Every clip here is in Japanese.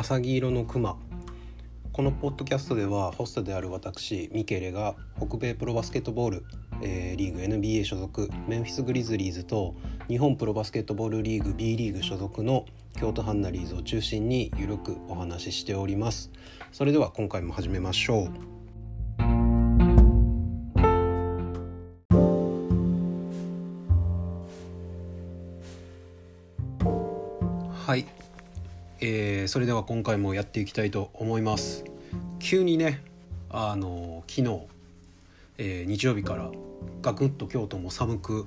浅黄色のクマこのポッドキャストではホストである私ミケレが北米プロバスケットボール、えー、リーグ NBA 所属メンフィス・グリズリーズと日本プロバスケットボールリーグ B リーグ所属の京都ハンナリーズを中心にゆるくお話ししております。それでは今回も始めましょう。それでは今回もやっていきたいと思います。急にねあの昨日、えー、日曜日からガクッと京都も寒く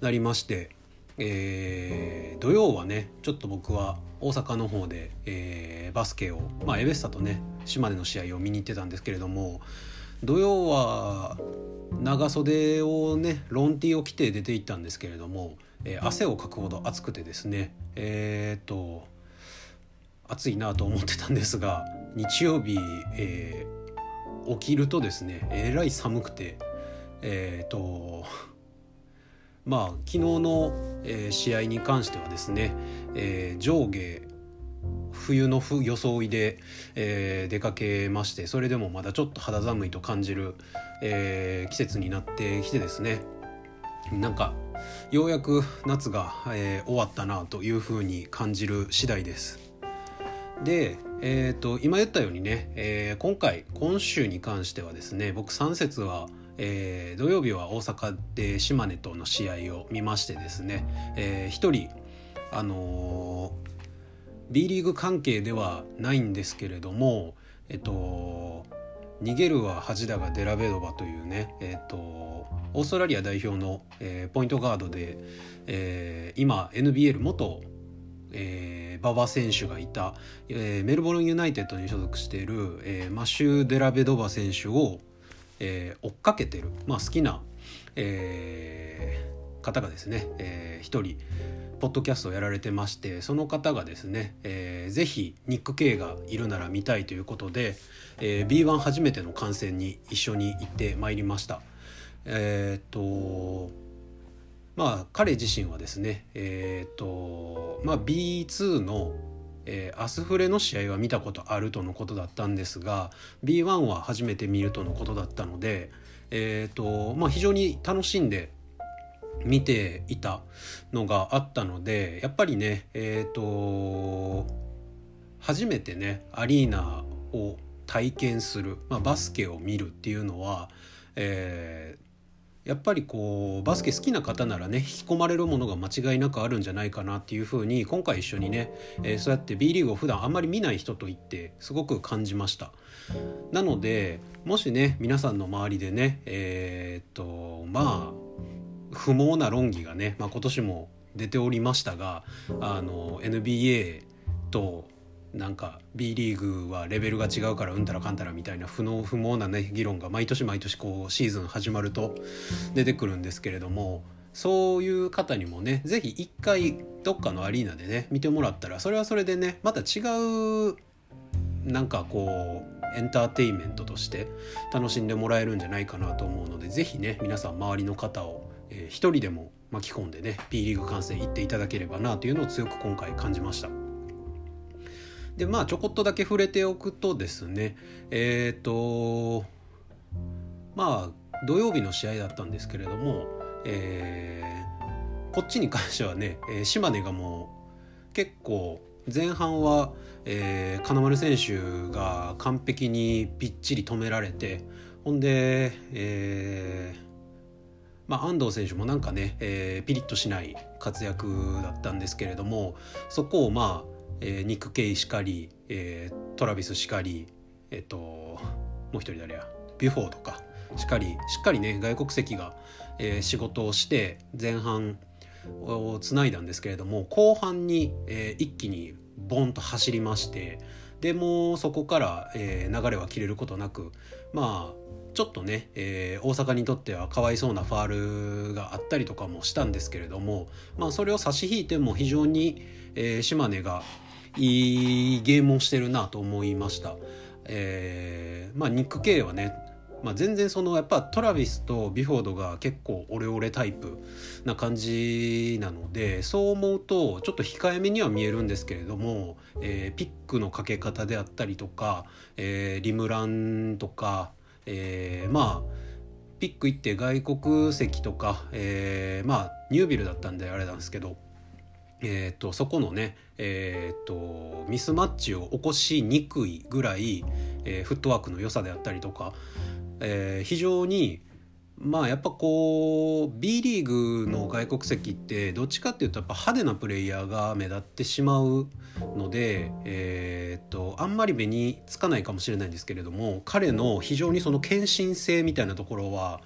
なりまして、えー、土曜はねちょっと僕は大阪の方で、えー、バスケを、まあ、エベッサとね島根の試合を見に行ってたんですけれども土曜は長袖をねロンティーを着て出て行ったんですけれども、えー、汗をかくほど暑くてですねえー、っと暑いなと思ってたんですが日曜日、えー、起きるとですねえらい寒くてえっ、ー、とまあ昨日の、えー、試合に関してはですね、えー、上下冬の装いで、えー、出かけましてそれでもまだちょっと肌寒いと感じる、えー、季節になってきてですねなんかようやく夏が、えー、終わったなというふうに感じる次第です。で、えーと、今言ったようにね、えー、今回今週に関してはですね僕3節は、えー、土曜日は大阪で島根との試合を見ましてですね、えー、1人あのー、B リーグ関係ではないんですけれどもえっと逃げるは恥だがデラベドバというねえっとオーストラリア代表の、えー、ポイントガードで、えー、今 NBL 元えー、馬場選手がいた、えー、メルボルンユナイテッドに所属している、えー、マシュー・デラベドバ選手を、えー、追っかけてる、まあ、好きな、えー、方がですね、えー、一人ポッドキャストをやられてましてその方がですね、えー、ぜひニック・ケイがいるなら見たいということで、えー、B1 初めての観戦に一緒に行ってまいりました。えー、っとまあ彼自身はですねえ、ー、とまあ B2 のえー、アスフレの試合は見たことあるとのことだったんですが B1 は初めて見るとのことだったので、えーとまあ、非常に楽しんで見ていたのがあったのでやっぱりねえっ、ー、と初めてねアリーナを体験する、まあ、バスケを見るっていうのは、えー、やっぱりこうバスケ好きな方ならね引き込まれるものが間違いなくあるんじゃないかなっていうふうに今回一緒にね、えー、そうやって B リーグを普段あんまり見ない人と言ってすごく感じました。なのでもしね皆さんの周りでねえー、っとまあ不毛な論議がね、まあ、今年も出ておりましたがあの NBA となんか B リーグはレベルが違うからうんたらかんたらみたいな不能不毛なね議論が毎年毎年こうシーズン始まると出てくるんですけれどもそういう方にもね是非一回どっかのアリーナでね見てもらったらそれはそれでねまた違うなんかこうエンターテインメントとして楽しんでもらえるんじゃないかなと思うので是非ね皆さん周りの方を、えー、一人でも巻き込んでね B リーグ観戦行っていただければなというのを強く今回感じました。でまあちょこっとだけ触れておくとですねえっ、ー、とまあ土曜日の試合だったんですけれども、えー、こっちに関してはね、えー、島根がもう結構前半は、えー、金丸選手が完璧にぴっちり止められてほんで、えーまあ、安藤選手もなんかね、えー、ピリッとしない活躍だったんですけれどもそこをまあえー、ニック・ケイしかり、えー、トラビスしかりえっ、ー、ともう一人誰や？ビュフォーとかしかりしっかりね外国籍が、えー、仕事をして前半をつないだんですけれども後半に、えー、一気にボンと走りましてでもうそこから、えー、流れは切れることなくまあちょっとね、えー、大阪にとってはかわいそうなファールがあったりとかもしたんですけれども、まあ、それを差し引いても非常に、えー、島根がいいゲームをしてるなと思いました。えー、まあニック・ケイはねまあ、全然そのやっぱトラビスとビフォードが結構オレオレタイプな感じなのでそう思うとちょっと控えめには見えるんですけれども、えー、ピックのかけ方であったりとか、えー、リムランとか、えー、まあピック行って外国籍とか、えー、まあニュービルだったんであれなんですけどえーと、そこのね、えーと、ミスマッチを起こしにくいぐらい、えー、フットワークの良さであったりとか、えー、非常にまあやっぱこう B リーグの外国籍ってどっちかっていうとやっぱ派手なプレイヤーが目立ってしまうので、えー、とあんまり目につかないかもしれないんですけれども彼の非常にその献身性みたいなところは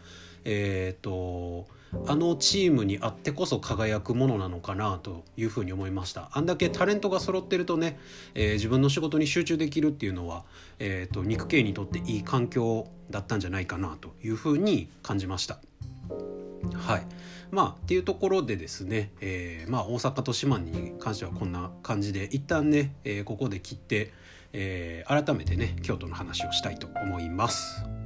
えっ、とあのチームにあってこそ輝くものなのかなというふうに思いました。あんだけタレントが揃ってるとね、えー、自分の仕事に集中できるっていうのは、えーと、肉系にとっていい環境だったんじゃないかなというふうに感じました。はい。まあっていうところでですね、えー、まあ、大阪と島根に関してはこんな感じで一旦ね、えー、ここで切って、えー、改めてね京都の話をしたいと思います。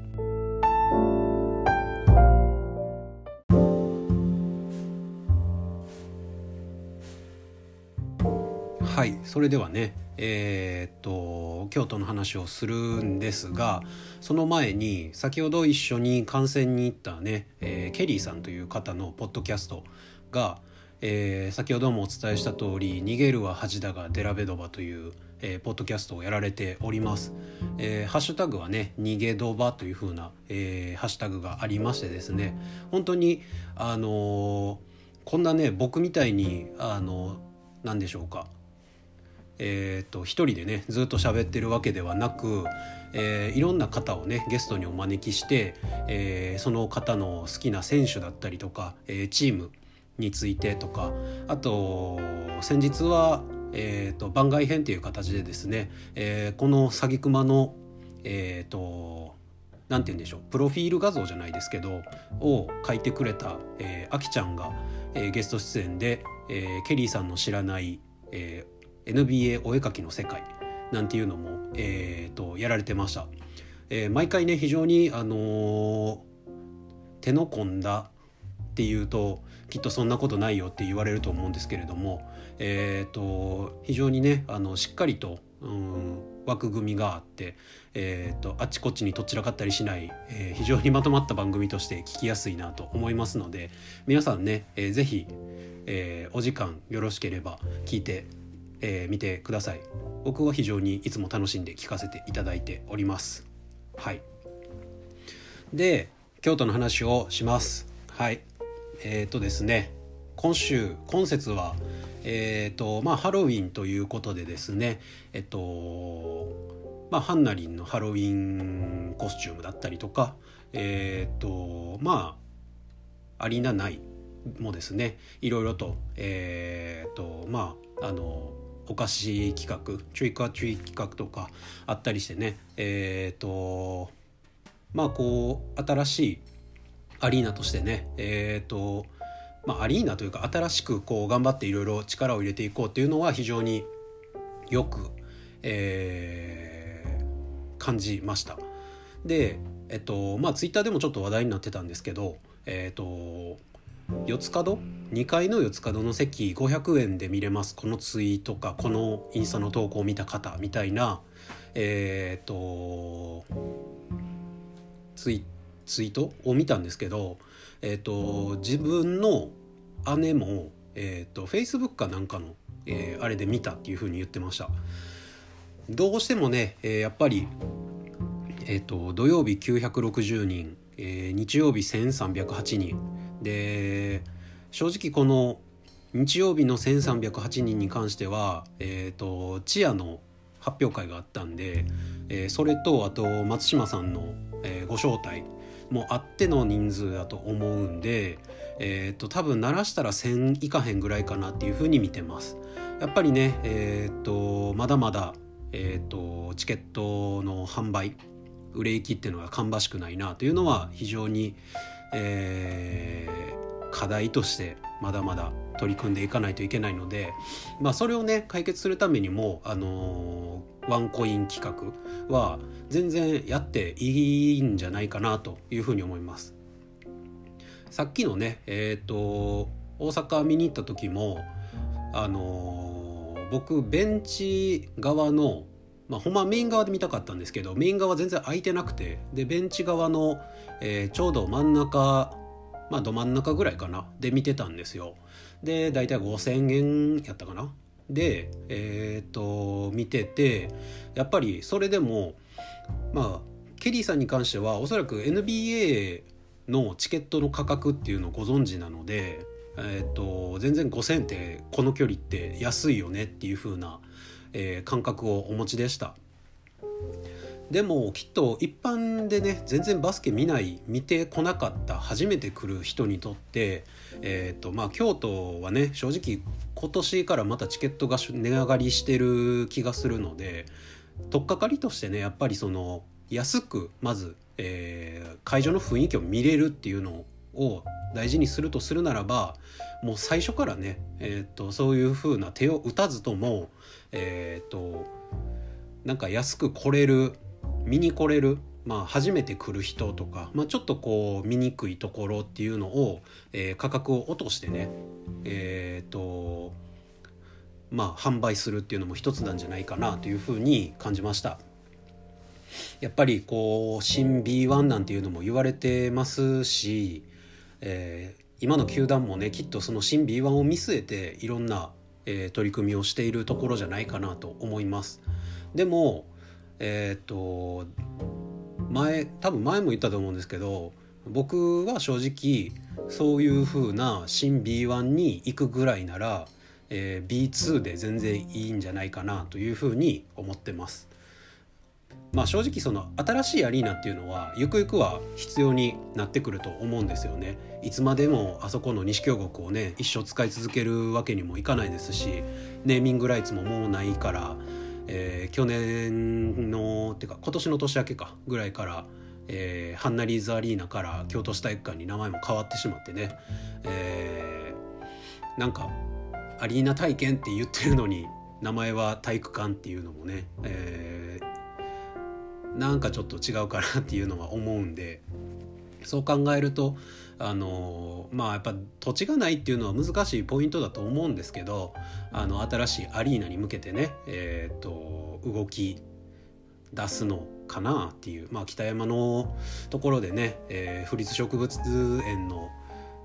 はいそれではねえー、っと京都の話をするんですがその前に先ほど一緒に観戦に行ったね、えー、ケリーさんという方のポッドキャストが、えー、先ほどもお伝えした通り「逃げるは恥だがデラベドバ」という、えー、ポッドキャストをやられております。えー、ハッシュタグはね「逃げドバ」という風な、えー、ハッシュタグがありましてですね本当にあのこんなね僕みたいにあの何でしょうかえーと、一人でねずっと喋ってるわけではなく、えー、いろんな方をねゲストにお招きして、えー、その方の好きな選手だったりとか、えー、チームについてとかあと先日は、えーと、番外編という形でですね、えー、この詐欺熊のえ、ー、と何て言うんでしょうプロフィール画像じゃないですけどを書いてくれた、えー、あきちゃんが、えー、ゲスト出演で、えー、ケリーさんの知らない、えー、NBA お絵描きの世界なんていうのも、えーと、やられてました、えー、毎回ね非常に、あのー、手の込んだっていうときっとそんなことないよって言われると思うんですけれども、えーと、非常にねあのしっかりと、うん、枠組みがあって、えーと、あっちこっちにとっちらかったりしない、えー、非常にまとまった番組として聞きやすいなと思いますので皆さんね、えー、ぜひ、えー、お時間よろしければ聞いてえー、見てください。僕は非常にいつも楽しんで聞かせていただいております。はい。で京都の話をします。はい。えっ、ー、とですね今週今節はえっ、ー、とまあハロウィンということでですねえっとまあハンナリンのハロウィンコスチュームだったりとかえっ、とまあアリーナ内もですねいろいろとえっ、とまああのお菓子企画トリックアトリー企画とかあったりしてねえっ、ー、とまあこう新しいアリーナとしてねえっ、ー、とまあアリーナというか新しくこう頑張っていろいろ力を入れていこうっていうのは非常によく、えー、感じました。でえっとまあツイッターでもちょっと話題になってたんですけどえっと四つ角？2階の四つ角の席500円で見れます。このツイートかこのインスタの投稿を見た方みたいなえっ、とツイツイートを見たんですけど、えーと、自分の姉も、えーと、と Facebook かなんかの、えー、あれで見たっていうふうに言ってました。どうしてもね、えー、やっぱり、えーと土曜日960人、えー、日曜日1308人。で正直この日曜日の1308人に関しては、えーと、チアの発表会があったんで、えー、それとあと松島さんの、えー、ご招待もあっての人数だと思うんで、えーと、多分鳴らしたら1,000いかへんぐらいかなっていうふうに見てます。やっぱりね、えーと、まだまだ、えーとチケットの販売売れ行きっていうのが芳しくないなというのは非常に、えー、課題としてまだまだ取り組んでいかないといけないので、まあ、それをね解決するためにも、あのー、ワンコイン企画は全然やっていいんじゃないかなというふうに思います。さっきのねえっ、ー、と大阪見に行った時もあのー、僕ベンチ側のまあ、ほんまメイン側で見たかったんですけどメイン側全然空いてなくてでベンチ側の、えー、ちょうど真ん中まあど真ん中ぐらいかなで見てたんですよ。で大体5,000円やったかな。でえっ、と見ててやっぱりそれでもまあケリーさんに関してはおそらく NBA のチケットの価格っていうのをご存知なので、えーと、全然5,000ってこの距離って安いよねっていう風なえー、感覚をお持ちでした。でもきっと一般でね全然バスケ見ない見てこなかった初めて来る人にとって、えーとまあ、京都はね正直今年からまたチケットが値上がりしてる気がするので取っかかりとしてねやっぱりその安くまず、えー、会場の雰囲気を見れるっていうのを大事にするとするならばもう最初からね、えーと、そういう風な手を打たずとも、えーと、なんか安く来れる見に来れる、まあ、初めて来る人とか、まあ、ちょっとこう見にくいところっていうのを、えー、価格を落としてねえっ、ー、とまあ販売するっていうのも一つなんじゃないかなというふうに感じました。やっぱりこう新 B1 なんていうのも言われてますしえー、今の球団もねきっとその新 B1 を見据えていろんな、えー、取り組みをしているところじゃないかなと思います。でもえっ、と前多分前も言ったと思うんですけど僕は正直そういう風な新 B1 に行くぐらいなら、えー、B2 で全然いいんじゃないかなという風に思ってます。まあ、正直その新しいアリーナっていうのはゆくゆくは必要になってくると思うんですよね。いつまでもあそこの西京極をね一生使い続けるわけにもいかないですしネーミングライツももうないから、えー、去年のっていうか今年の年明けかぐらいから、えー、ハンナリーズアリーナから京都市体育館に名前も変わってしまってね、えー、なんかアリーナ体験って言ってるのに名前は体育館っていうのもね、えー、なんかちょっと違うかなっていうのは思うんでそう考えるとあのまあやっぱ土地がないっていうのは難しいポイントだと思うんですけどあの新しいアリーナに向けてね、えーと、動き出すのかなっていう、まあ、北山のところでね、えー、府立植物園の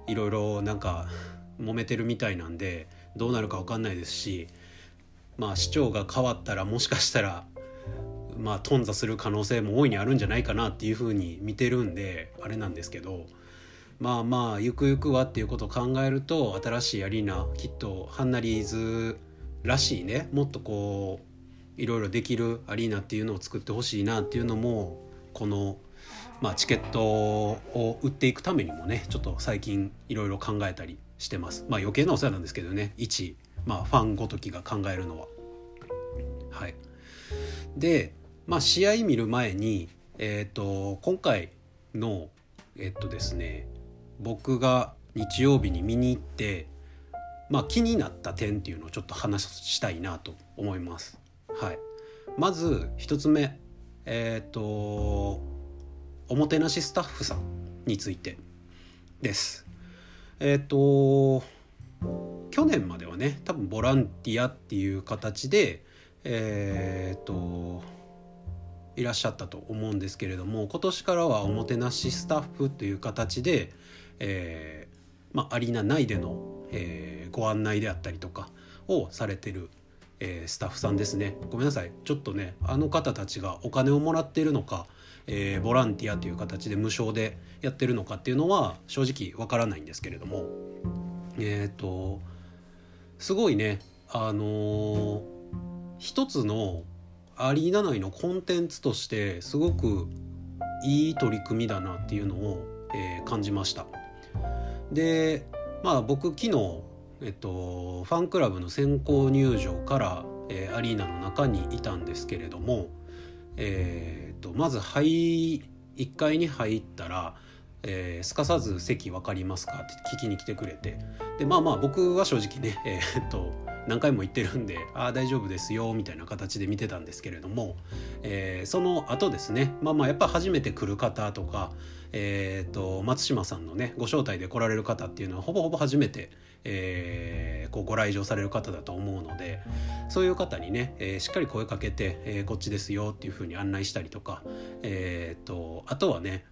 いろいろなんか揉めてるみたいなんでどうなるか分かんないですしまあ市長が変わったらもしかしたらまあ頓挫する可能性も大いにあるんじゃないかなっていうふうに見てるんであれなんですけどまあまあゆくゆくはっていうことを考えると新しいアリーナきっとハンナリーズらしいねもっとこういろいろできるアリーナっていうのを作ってほしいなっていうのもこの、まあ、チケットを売っていくためにもねちょっと最近いろいろ考えたりしてます。まあ余計なお世話なんですけどね一、まあ、ファンごときが考えるのは。はい、でまあ、試合見る前に、えーと、今回のえっ、とですね僕が日曜日に見に行って、まあ、気になった点っていうのをちょっと話したいなと思います。はい、まず1つ目えっ、ー、とおもてなしスタッフさんについてです。えっ、ー、と去年まではね多分ボランティアっていう形でえっ、といらっしゃったと思うんですけれども今年からはおもてなしスタッフという形で、えー、まあ、アリーナ内での、えー、ご案内であったりとかをされてる、えー、スタッフさんですね。ごめんなさい。ちょっとねあの方たちがお金をもらっているのか、えボランティアという形で無償でやってるのかっていうのは正直わからないんですけれどもえっ、とすごいねあの一つのアリーナ内のコンテンツとしてすごくいい取り組みだなっていうのを、えー、感じました。でまあ僕昨日、えっと、ファンクラブの先行入場から、えー、アリーナの中にいたんですけれども、えーと、とまず入1階に入ったらえー、すかさず席分かりますか?」って聞きに来てくれてでまあまあ僕は正直ね、えー、っと何回も言ってるんで「ああ大丈夫ですよ」みたいな形で見てたんですけれども、えー、その後ですねまあまあやっぱ初めて来る方とか、えー、と松島さんのねご招待で来られる方っていうのはほぼほぼ初めて、えー、こうご来場される方だと思うのでそういう方にね、えー、しっかり声かけて、えー、こっちですよっていうふうに案内したりとか、えー、とあとはね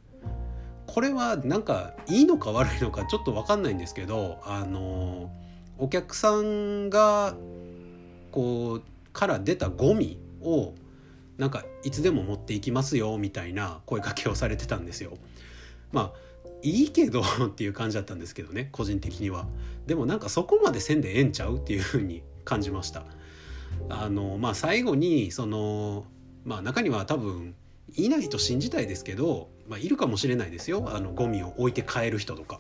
これはなんかいいのか悪いのかちょっと分かんないんですけどあのお客さんがこうから出たゴミをなんかいつでも持っていきますよみたいな声かけをされてたんですよ。まあいいけどっていう感じだったんですけどね個人的には。でもなんかそこまでせんでええんちゃうっていう風に感じました。あのまあ最後にそのまあ中には多分いないと信じたいですけど、まあ、いるかもしれないですよあのゴミを置いて帰る人とか。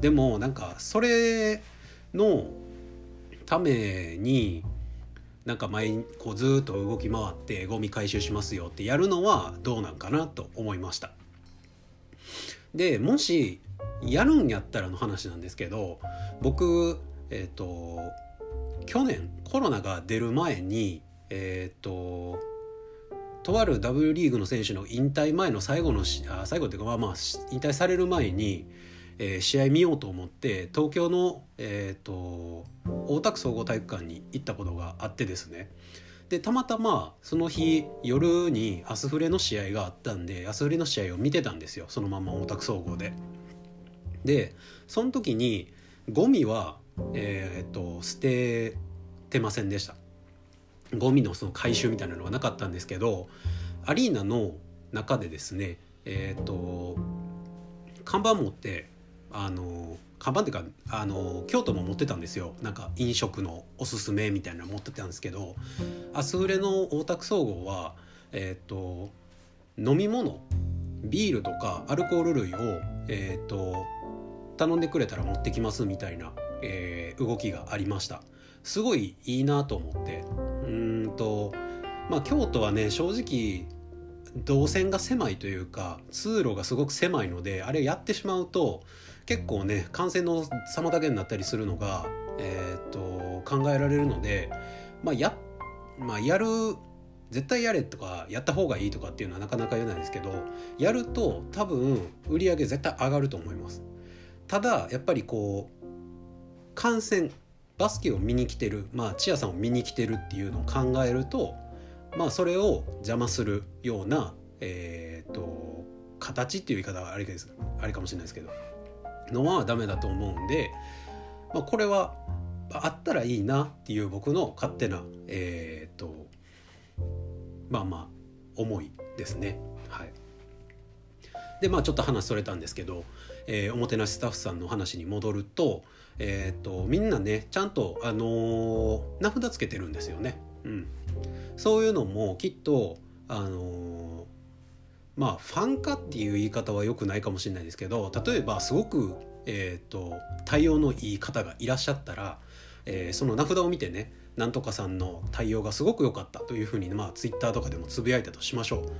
でもなんかそれのためになんか前こうずっと動き回ってゴミ回収しますよってやるのはどうなんかなと思いました。でもしやるんやったらの話なんですけど僕えっ、ー、と去年コロナが出る前にえっ、ー、ととある W リーグの選手の引退前の最後のあ最後っていうかまあまあ引退される前に、えー、試合見ようと思って東京の、えーと、大田区総合体育館に行ったことがあってですねでたまたまその日夜にアスフレの試合があったんでアスフレの試合を見てたんですよそのまま大田区総合で。でその時にゴミは、えーと捨ててませんでした。ゴミのその回収みたいなのはなかったんですけどアリーナの中でですねえっ、ー、と看板持ってあの看板っていうかあの京都も持ってたんですよ。なんか飲食のおすすめみたいなの持ってたんですけどアスフレの大田区総合はえっ、ー、と飲み物ビールとかアルコール類をえっ、ー、と頼んでくれたら持ってきますみたいな、えー、動きがありました。すごいいいなと思って。とまあ京都はね正直動線が狭いというか通路がすごく狭いのであれやってしまうと結構ね感染の妨げになったりするのが、えー、と考えられるので、まあやまあ、やる絶対やれとかやった方がいいとかっていうのはなかなか言えないんですけどやると多分売り上げ絶対上がると思います。ただやっぱりこう感染バスケを見に来てるまあチアさんを見に来てるっていうのを考えるとまあそれを邪魔するようなえっ、ー、と形っていう言い方はあれですあれかもしれないですけどのはダメだと思うんで、まあ、これはあったらいいなっていう僕の勝手なえっ、ー、とまあまあ思いですね。はい、でまあちょっと話それたんですけど、えー、おもてなしスタッフさんの話に戻ると,、えーと、みんなねちゃんと、あの、名札つけてるんですよね。うん、そういうのもきっと、あの、まあファン化っていう言い方は良くないかもしれないですけど例えばすごく、えーと、対応のいい方がいらっしゃったら、えー、その名札を見てねなんとかさんの対応がすごく良かったというふうにまあツイッターとかでもつぶやいたとしましょう。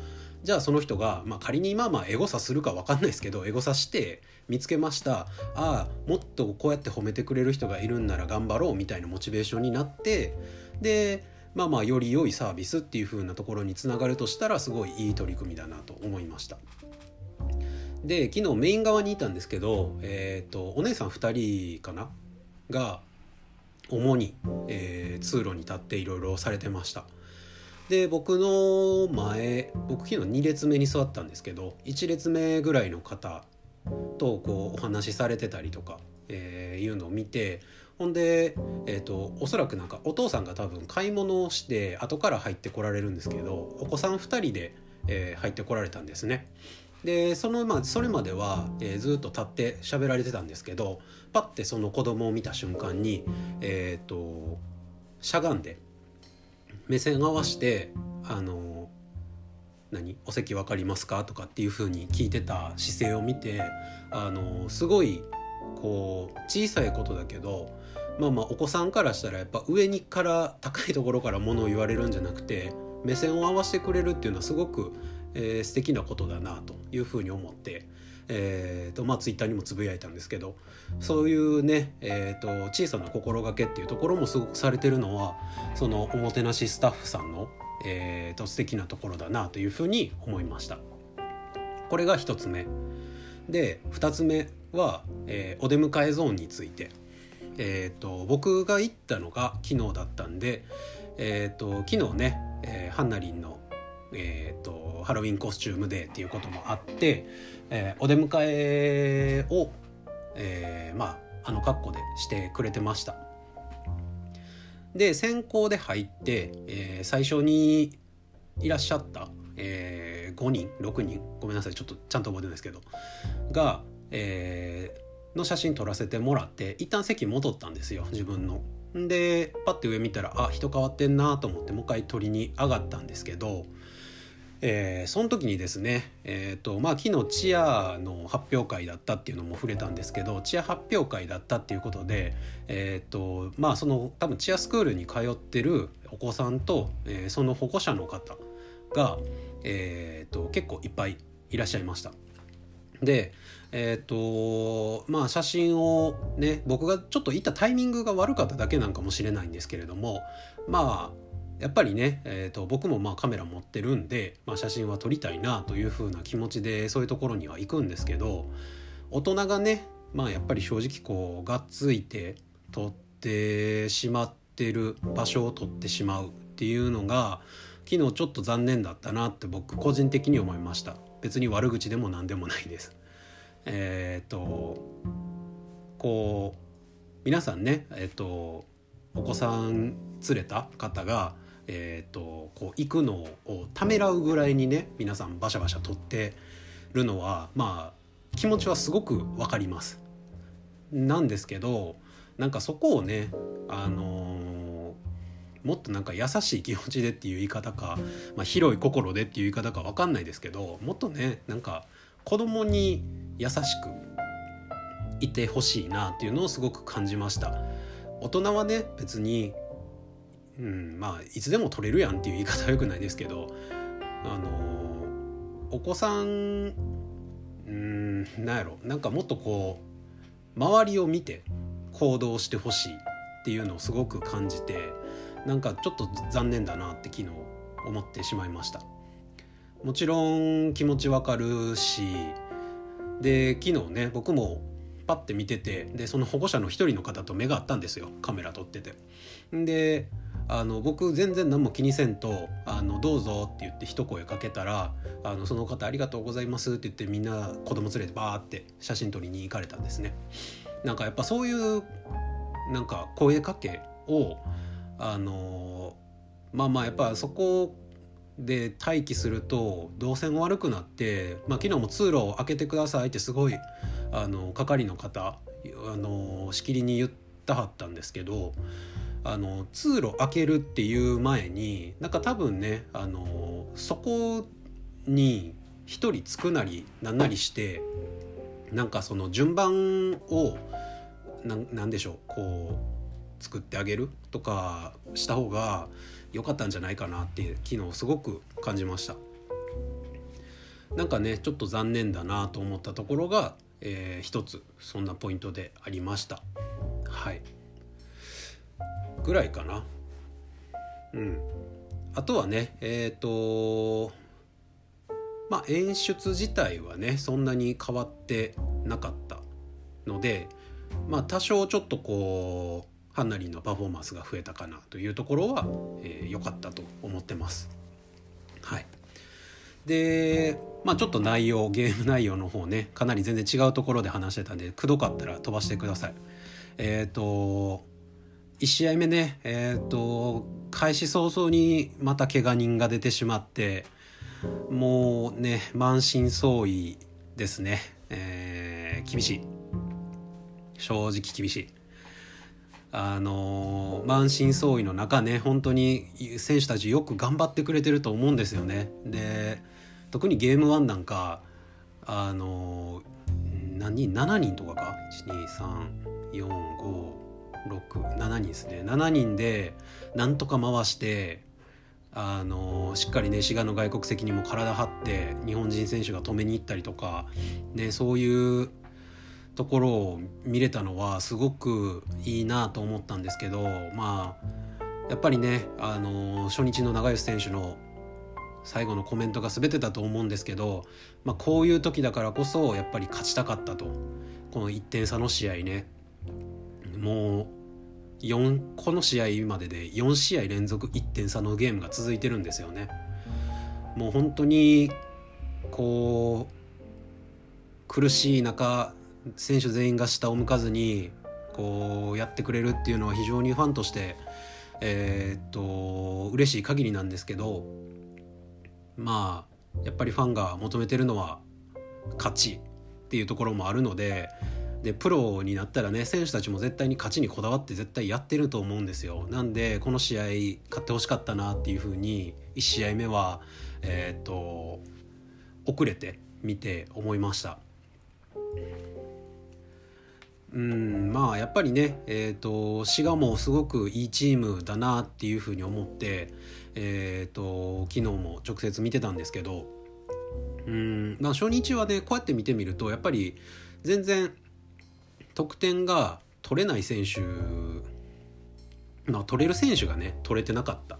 じゃあその人が、まあ、仮にまあまあエゴサするか分かんないですけどエゴサして見つけましたああもっとこうやって褒めてくれる人がいるんなら頑張ろうみたいなモチベーションになってでまあまあより良いサービスっていう風なところにつながるとしたらすごいいい取り組みだなと思いました。で昨日メイン側にいたんですけど、えーと、お姉さん2人かな？が主に、えー、通路に立っていろいろされてました。で僕の前僕昨日2列目に座ったんですけど1列目ぐらいの方とこうお話しされてたりとか、えー、いうのを見てほんで、えーと、おそらくなんかお父さんが多分買い物をして後から入ってこられるんですけどお子さん2人で、えー、入ってこられたんですね。でそのまあそれまでは、えー、ずっと立って喋られてたんですけどパッてその子供を見た瞬間にえっ、ー、としゃがんで目線合わしてあの何お席分かりますか？とかっていう風に聞いてた姿勢を見てあのすごいこう小さいことだけどまあまあお子さんからしたらやっぱ上にから高いところからものを言われるんじゃなくて目線を合わせてくれるっていうのはすごく、えー、素敵なことだなというふうに思ってえーとまあ、ツイッターにもつぶやいたんですけどそういうね、えーと、小さな心がけっていうところもすごくされてるのはそのおもてなしスタッフさんの、えーと、素敵なところだなというふうに思いました。これが1つ目で2つ目は、えー、お出迎えゾーンについて、えーと、僕が行ったのが昨日だったんで、えー、と昨日ね、えー、ハンナリンの、えー、とハロウィンコスチュームデーっていうこともあって、えー、お出迎えを、えー、まああの格好でしてくれてました。で先行で入って、えー、最初にいらっしゃった、えー、5人6人ごめんなさいちょっとちゃんと覚えてないですけどが、えー、の写真撮らせてもらって一旦席戻ったんですよ自分の。でパッて上見たらあ人変わってんなと思ってもう一回撮りに上がったんですけどえー、その時にですね、えーとまあ、昨日チアの発表会だったっていうのも触れたんですけどチア発表会だったっていうことで、えーとまあ、その多分チアスクールに通ってるお子さんと、えー、その保護者の方が、えーと、結構いっぱいいらっしゃいました。でえっ、ー、とまあ写真をね僕がちょっと行ったタイミングが悪かっただけなんかもしれないんですけれどもまあやっぱりね、えーと、僕もまあカメラ持ってるんで、まあ、写真は撮りたいなという風な気持ちでそういうところには行くんですけど大人がねまあやっぱり正直こうがっついて撮ってしまってる場所を撮ってしまうっていうのが昨日ちょっと残念だったなって僕個人的に思いました。別に悪口でも何でもないです。えっ、ー、とこう皆さんねえっ、ー、とお子さん連れた方がえーと、こう行くのをためらうぐらいにね皆さんバシャバシャ撮ってるのはまあ気持ちはすごく分かります。なんですけどなんかそこをねあのー、もっとなんか優しい気持ちでっていう言い方か、まあ、広い心でっていう言い方か分かんないですけどもっとねなんか子供に優しくいてほしいなっていうのをすごく感じました。大人はね別にうん、まあいつでも取れるやんっていう言い方はよくないですけどあのお子さんうんなんやろなんかもっとこう周りを見て行動してほしいっていうのをすごく感じてなんかちょっと残念だなって昨日思ってしまいました。もちろん気持ちわかるしで昨日ね僕もパッて見ててでその保護者の一人の方と目が合ったんですよカメラ撮ってて。であの僕全然何も気にせんと「あのどうぞ」って言って一声かけたらあのその方「ありがとうございます」って言ってみんな子供連れてバーって写真撮りに行かれたんですね。なんかやっぱそういうなんか声かけをあのまあまあやっぱそこで待機すると動線悪くなって、まあ、昨日も通路を開けてくださいってすごいあの係の方あのしきりに言ったはったんですけどあの通路開けるっていう前になんか多分ねあのそこに1人つくなりなんなりしてなんかその順番を何でしょうこう作ってあげるとかした方が良かったんじゃないかなって昨日すごく感じました。なんかねちょっと残念だなと思ったところが、えー、一つそんなポイントでありました。はい。ぐらいかなうんあとはねえっ、ー、とまあ演出自体はねそんなに変わってなかったのでまあ多少ちょっとこうハンナリンのパフォーマンスが増えたかなというところは良、えー、かったと思ってます。はいでまあちょっと内容ゲーム内容の方ねかなり全然違うところで話してたんでくどかったら飛ばしてください。えっ、ー、と1試合目ね、え、ー、と、開始早々にまた怪我人が出てしまって、もうね、満身創痍ですね。えー、厳しい。正直厳しい。あの満身創痍の中ね本当に選手たちよく頑張ってくれてると思うんですよね。で特にゲーム1なんかあの何人？7人とかか？12345 67人ですね。7人でなんとか回してあのしっかりね滋賀の外国籍にも体張って日本人選手が止めに行ったりとか、ね、そういうところを見れたのはすごくいいなと思ったんですけどまあやっぱりね、あの初日の長吉選手の最後のコメントが全てだと思うんですけど、まあ、こういう時だからこそやっぱり勝ちたかったと。この1点差の試合ね。もう4この試合までで4試合連続1点差のゲームが続いてるんですよね。もう本当にこう苦しい中選手全員が下を向かずにこうやってくれるっていうのは非常にファンとしてえー、っと嬉しい限りなんですけどまあやっぱりファンが求めてるのは勝ちっていうところもあるのででプロになったらね選手たちも絶対に勝ちにこだわって絶対やってると思うんですよ。なんでこの試合勝ってほしかったなっていうふうに1試合目はえー、っと遅れて見て思いました。うんまあやっぱりね、えーと、滋賀もすごくいいチームだなっていうふうに思って、えーと、昨日も直接見てたんですけどうん、まあ、初日はねこうやって見てみるとやっぱり全然得点が取れない選手、ま、取れる選手がね取れてなかった。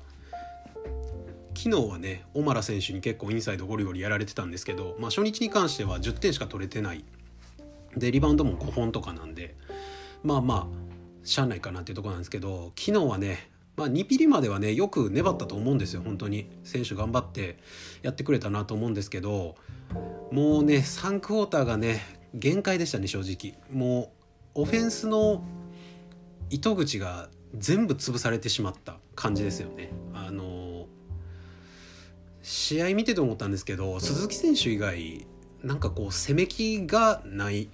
昨日はね小原選手に結構インサイドゴリゴリやられてたんですけど、まあ、初日に関しては10点しか取れてない。でリバウンドも5本とかなんでまあまあしゃあないかなっていうとこなんですけど昨日はねまあ、2ピリまではねよく粘ったと思うんですよ。本当に選手頑張ってやってくれたなと思うんですけどもうね3クォーターがね限界でしたね正直。もうオフェンスの糸口が全部潰されてしまった感じですよねあの試合見てて思ったんですけど鈴木選手以外なんかこう攻め気がない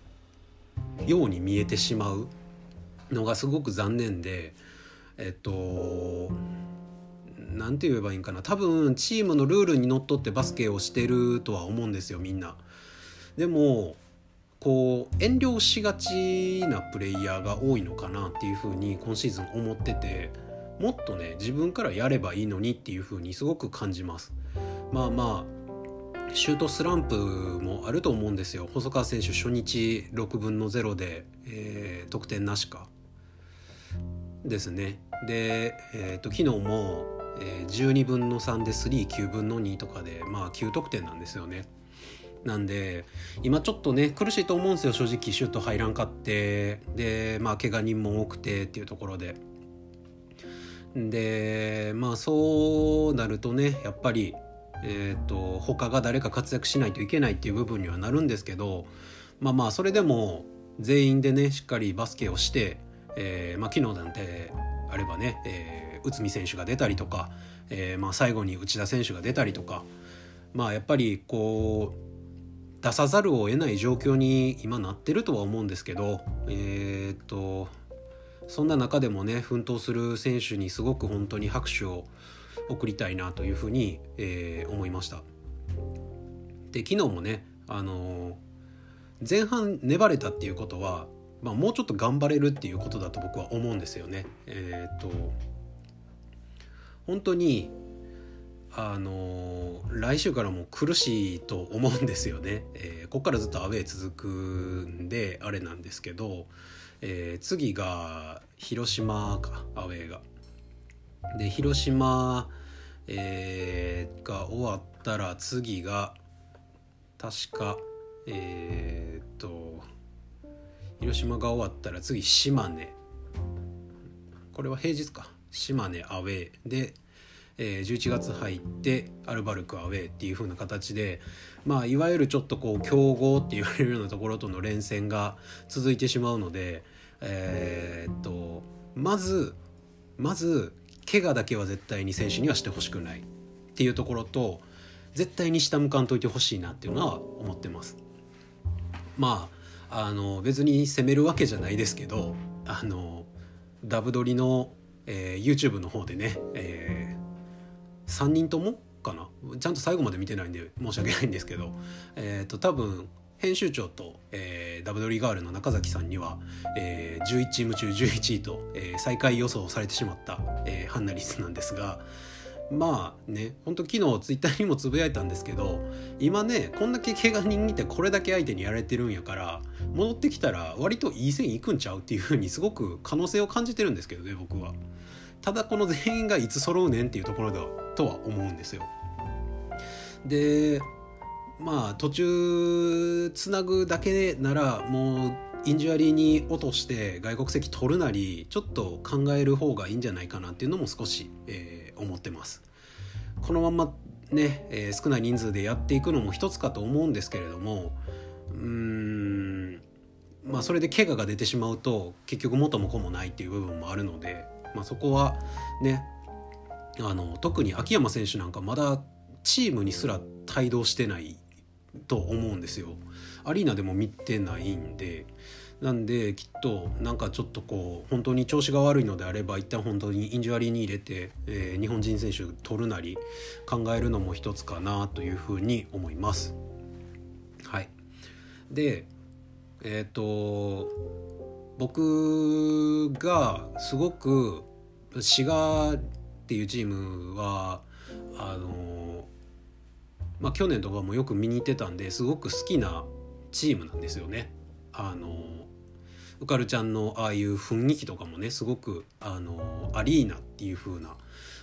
ように見えてしまうのがすごく残念でえっと何て言えばいいんかな多分チームのルールにのっとってバスケをしてるとは思うんですよみんな。でもこう遠慮しがちなプレイヤーが多いのかなっていうふうに今シーズン思っててもっとね自分からやればいいのにっていうふうにすごく感じます。まあまあシュートスランプもあると思うんですよ。細川選手初日6分の0で、えー、得点なしか。ですね。で、えーと、昨日も、えー、12分の3で39分の2とかでまあ9得点なんですよね。なんで今ちょっとね苦しいと思うんですよ正直シュート入らんかって。でまあ怪我人も多くてっていうところで。でまあそうなるとねやっぱりえーと、他が誰か活躍しないといけないっていう部分にはなるんですけどまあまあそれでも全員でねしっかりバスケをして、えーまあ、昨日なんてあればね、えー、内海選手が出たりとか、えーまあ、最後に内田選手が出たりとかまあやっぱりこう出さざるを得ない状況に今なってるとは思うんですけどえっ、とそんな中でもね奮闘する選手にすごく本当に拍手を送りたいなというふうに、えー、思いました。で昨日もねあのー、前半粘れたっていうことは、まあ、もうちょっと頑張れるっていうことだと僕は思うんですよね。えっ、と本当にあの、来週からも苦しいと思うんですよね、えー、ここからずっとアウェー続くんであれなんですけど、えー、次が広島かアウェーが。で広島えー、が終わったら次が確かえー、っと広島が終わったら次島根。これは平日か。島根アウェーで、えー、11月入ってアルバルクアウェーっていう風な形でまあいわゆるちょっとこう強豪って言われるようなところとの連戦が続いてしまうのでえー、っとまずまず怪我だけは絶対に選手にはしてほしくないっていうところと絶対に下向かんといてほしいなっていうのは思ってます。まああの別に責めるわけじゃないですけどあのダブドリの、えー、YouTube の方でね、えー、3人ともかな？ちゃんと最後まで見てないんで申し訳ないんですけど、えーと、多分編集長と、えー、ダブドリガールの中崎さんには、えー、11チーム中11位と、えー、最下位予想されてしまった、えー、ハンナリスなんですが。まあねほんと昨日ツイッターにもつぶやいたんですけど今ねこんだけ怪我人いてこれだけ相手にやられてるんやから戻ってきたら割といい線いくんちゃうっていう風にすごく可能性を感じてるんですけどね僕は。ただこの全員がいつ揃うねんっていうところだとは思うんですよ。でまあ途中つなぐだけならもうインジュアリーに落として外国籍取るなりちょっと考える方がいいんじゃないかなっていうのも少し、えー、思ってます。このままね、えー、少ない人数でやっていくのも一つかと思うんですけれどもうーんまあそれで怪我が出てしまうと結局元も子もないっていう部分もあるので、まあ、そこはねあの特に秋山選手なんかまだチームにすら帯同してないと思うんですよ。アリーナでも見てないんでなんできっとなんかちょっとこう本当に調子が悪いのであれば一旦本当にインジュアリーに入れて、えー、日本人選手取るなり考えるのも一つかなというふうに思います。はい、でえっ、ー、と僕がすごく滋賀っていうチームはあのまあ去年とかもよく見に行ってたんですごく好きなチームなんですよね。あのうかるちゃんのああいう雰囲気とかもねすごくあのアリーナっていう風な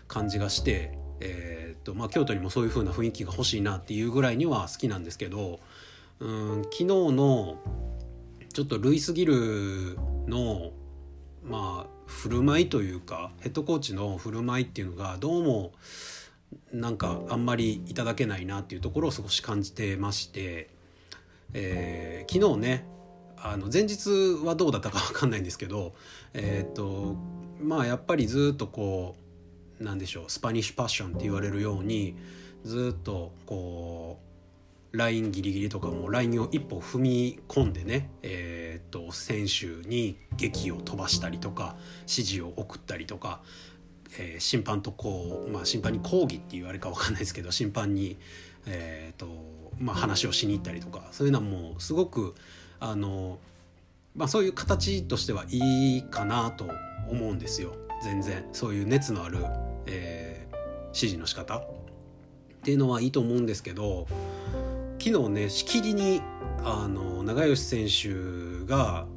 感じがして、えーとまあ、京都にもそういう風な雰囲気が欲しいなっていうぐらいには好きなんですけどうん昨日のちょっとルイス・ギルのまあ振る舞いというかヘッドコーチの振る舞いっていうのがどうもなんかあんまりいただけないなっていうところを少し感じてましてえー、昨日ねあの前日はどうだったか分かんないんですけどえっ、とまあやっぱりずっとこうなんでしょうスパニッシュパッションって言われるようにずっとこうラインギリギリとかもラインを一歩踏み込んでね、えー、と選手に劇を飛ばしたりとか指示を送ったりとか、えー、審判とこう、まあ、審判に抗議って言われか分かんないですけど審判に、えーとまあ、話をしに行ったりとかそういうのはもうすごくあの、まあ、そういう形としてはいいかなと思うんですよ。全然。そういう熱のある、えー、指示の仕方っていうのはいいと思うんですけど昨日ねしきりにあの長吉選手が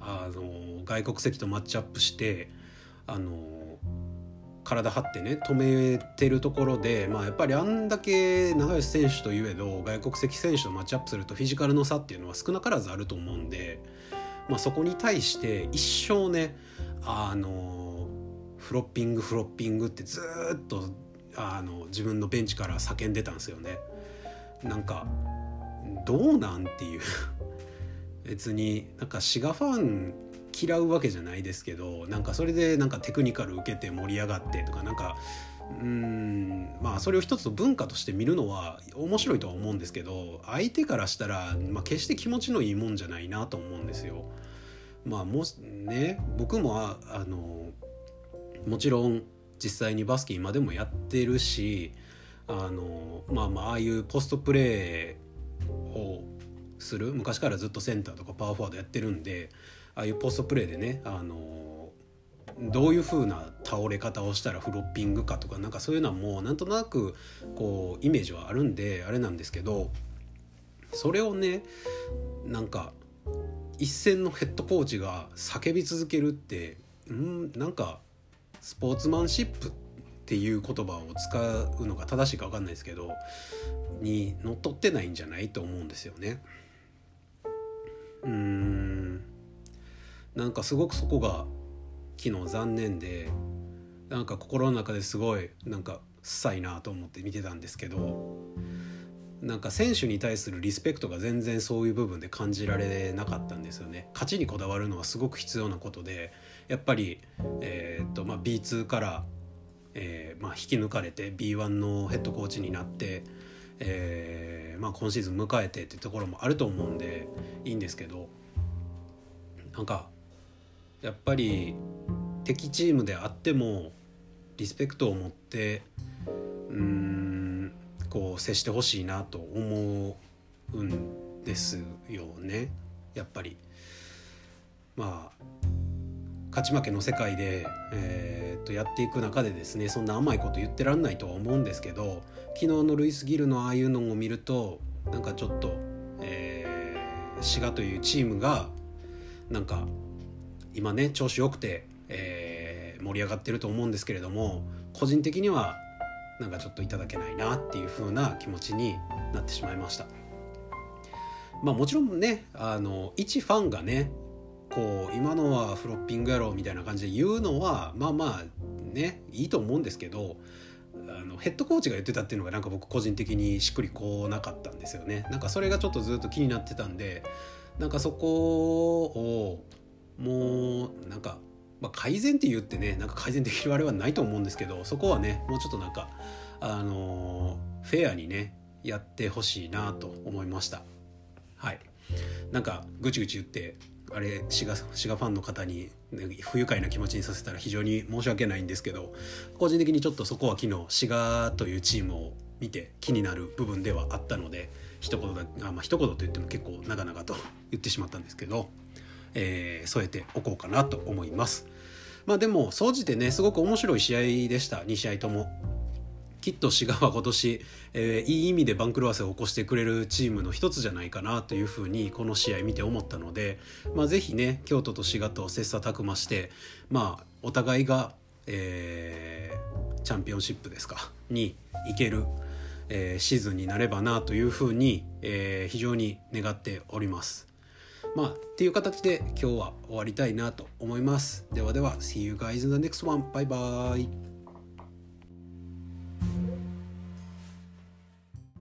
あの外国籍とマッチアップしてあの体張ってね止めてるところで、まあ、やっぱりあんだけ長吉選手といえど外国籍選手とマッチアップするとフィジカルの差っていうのは少なからずあると思うんで、まあ、そこに対して一生ねあのフロッピングフロッピングってずっとあの自分のベンチから叫んでたんですよね。なんかどうなんっていう 別になんか滋賀ファン嫌うわけじゃないですけどなんかそれでなんかテクニカル受けて盛り上がってとかなんかうんまあそれを一つ文化として見るのは面白いとは思うんですけど相手からしたら、まあ、決して気持ちのいいもんじゃないなと思うんですよ。まあもね僕もあのもちろん実際にバスケ今でもやってるしあのまあまあああいうポストプレーをする昔からずっとセンターとかパワーフォワードやってるんでああいうポストプレーでねあのどういう風な倒れ方をしたらフロッピングかとかなんかそういうのはもうなんとなくこうイメージはあるんであれなんですけどそれをねなんか一線のヘッドコーチが叫び続けるってうんなんかスポーツマンシップってていう言葉を使うのが正しいか分かんないですけどにのっとってないんじゃないと思うんですよね。うーんなんかすごくそこが昨日残念でなんか心の中ですごいなんかさいなと思って見てたんですけどなんか選手に対するリスペクトが全然そういう部分で感じられなかったんですよね勝ちにこだわるのはすごく必要なことでやっぱり、えーとまあ、B2 から、えーまあ、引き抜かれて B1 のヘッドコーチになって、えーまあ、今シーズン迎えてっていうところもあると思うんでいいんですけどなんかやっぱり敵チームであってもリスペクトを持ってうんこう接してほしいなと思うんですよねやっぱり。まあ勝ち負けの世界で、えー、とやっていく中でですねそんな甘いこと言ってらんないとは思うんですけど昨日のルイス・ギルのああいうのを見るとなんかちょっと、えー、滋賀というチームがなんか今ね調子よくて、えー、盛り上がってると思うんですけれども個人的にはなんかちょっといただけないなっていう風な気持ちになってしまいました。まあもちろんねあの一ファンがねこう今のはフロッピングやろみたいな感じで言うのはまあまあねいいと思うんですけどあのヘッドコーチが言ってたっていうのがなんか僕個人的にしっくりこなかったんですよね。なんかそれがちょっとずっと気になってたんでなんかそこをもうなんか、まあ、改善って言ってねなんか改善できるあれはないと思うんですけどそこはねもうちょっとなんかあのフェアにねやってほしいなと思いました。はい。なんかぐちぐち言ってあれ滋賀滋賀ファンの方に、ね、不愉快な気持ちにさせたら非常に申し訳ないんですけど個人的にちょっとそこは昨日滋賀というチームを見て気になる部分ではあったので一言だあまあ一言と言っても結構長々と 言ってしまったんですけど、えー、添えておこうかなと思います。まあでも総じてねすごく面白い試合でした2試合とも。きっと滋賀は今年、えー、いい意味で番狂わせを起こしてくれるチームの一つじゃないかなというふうにこの試合見て思ったので、まあ、ぜひね京都と滋賀と切磋琢磨して、まあ、お互いが、えー、チャンピオンシップですかに行ける、えー、シーズンになればなというふうに、えー、非常に願っております。まあ、っていう形で今日は終わりたいなと思います。ではでは、See you guys in the next one. バイバイ。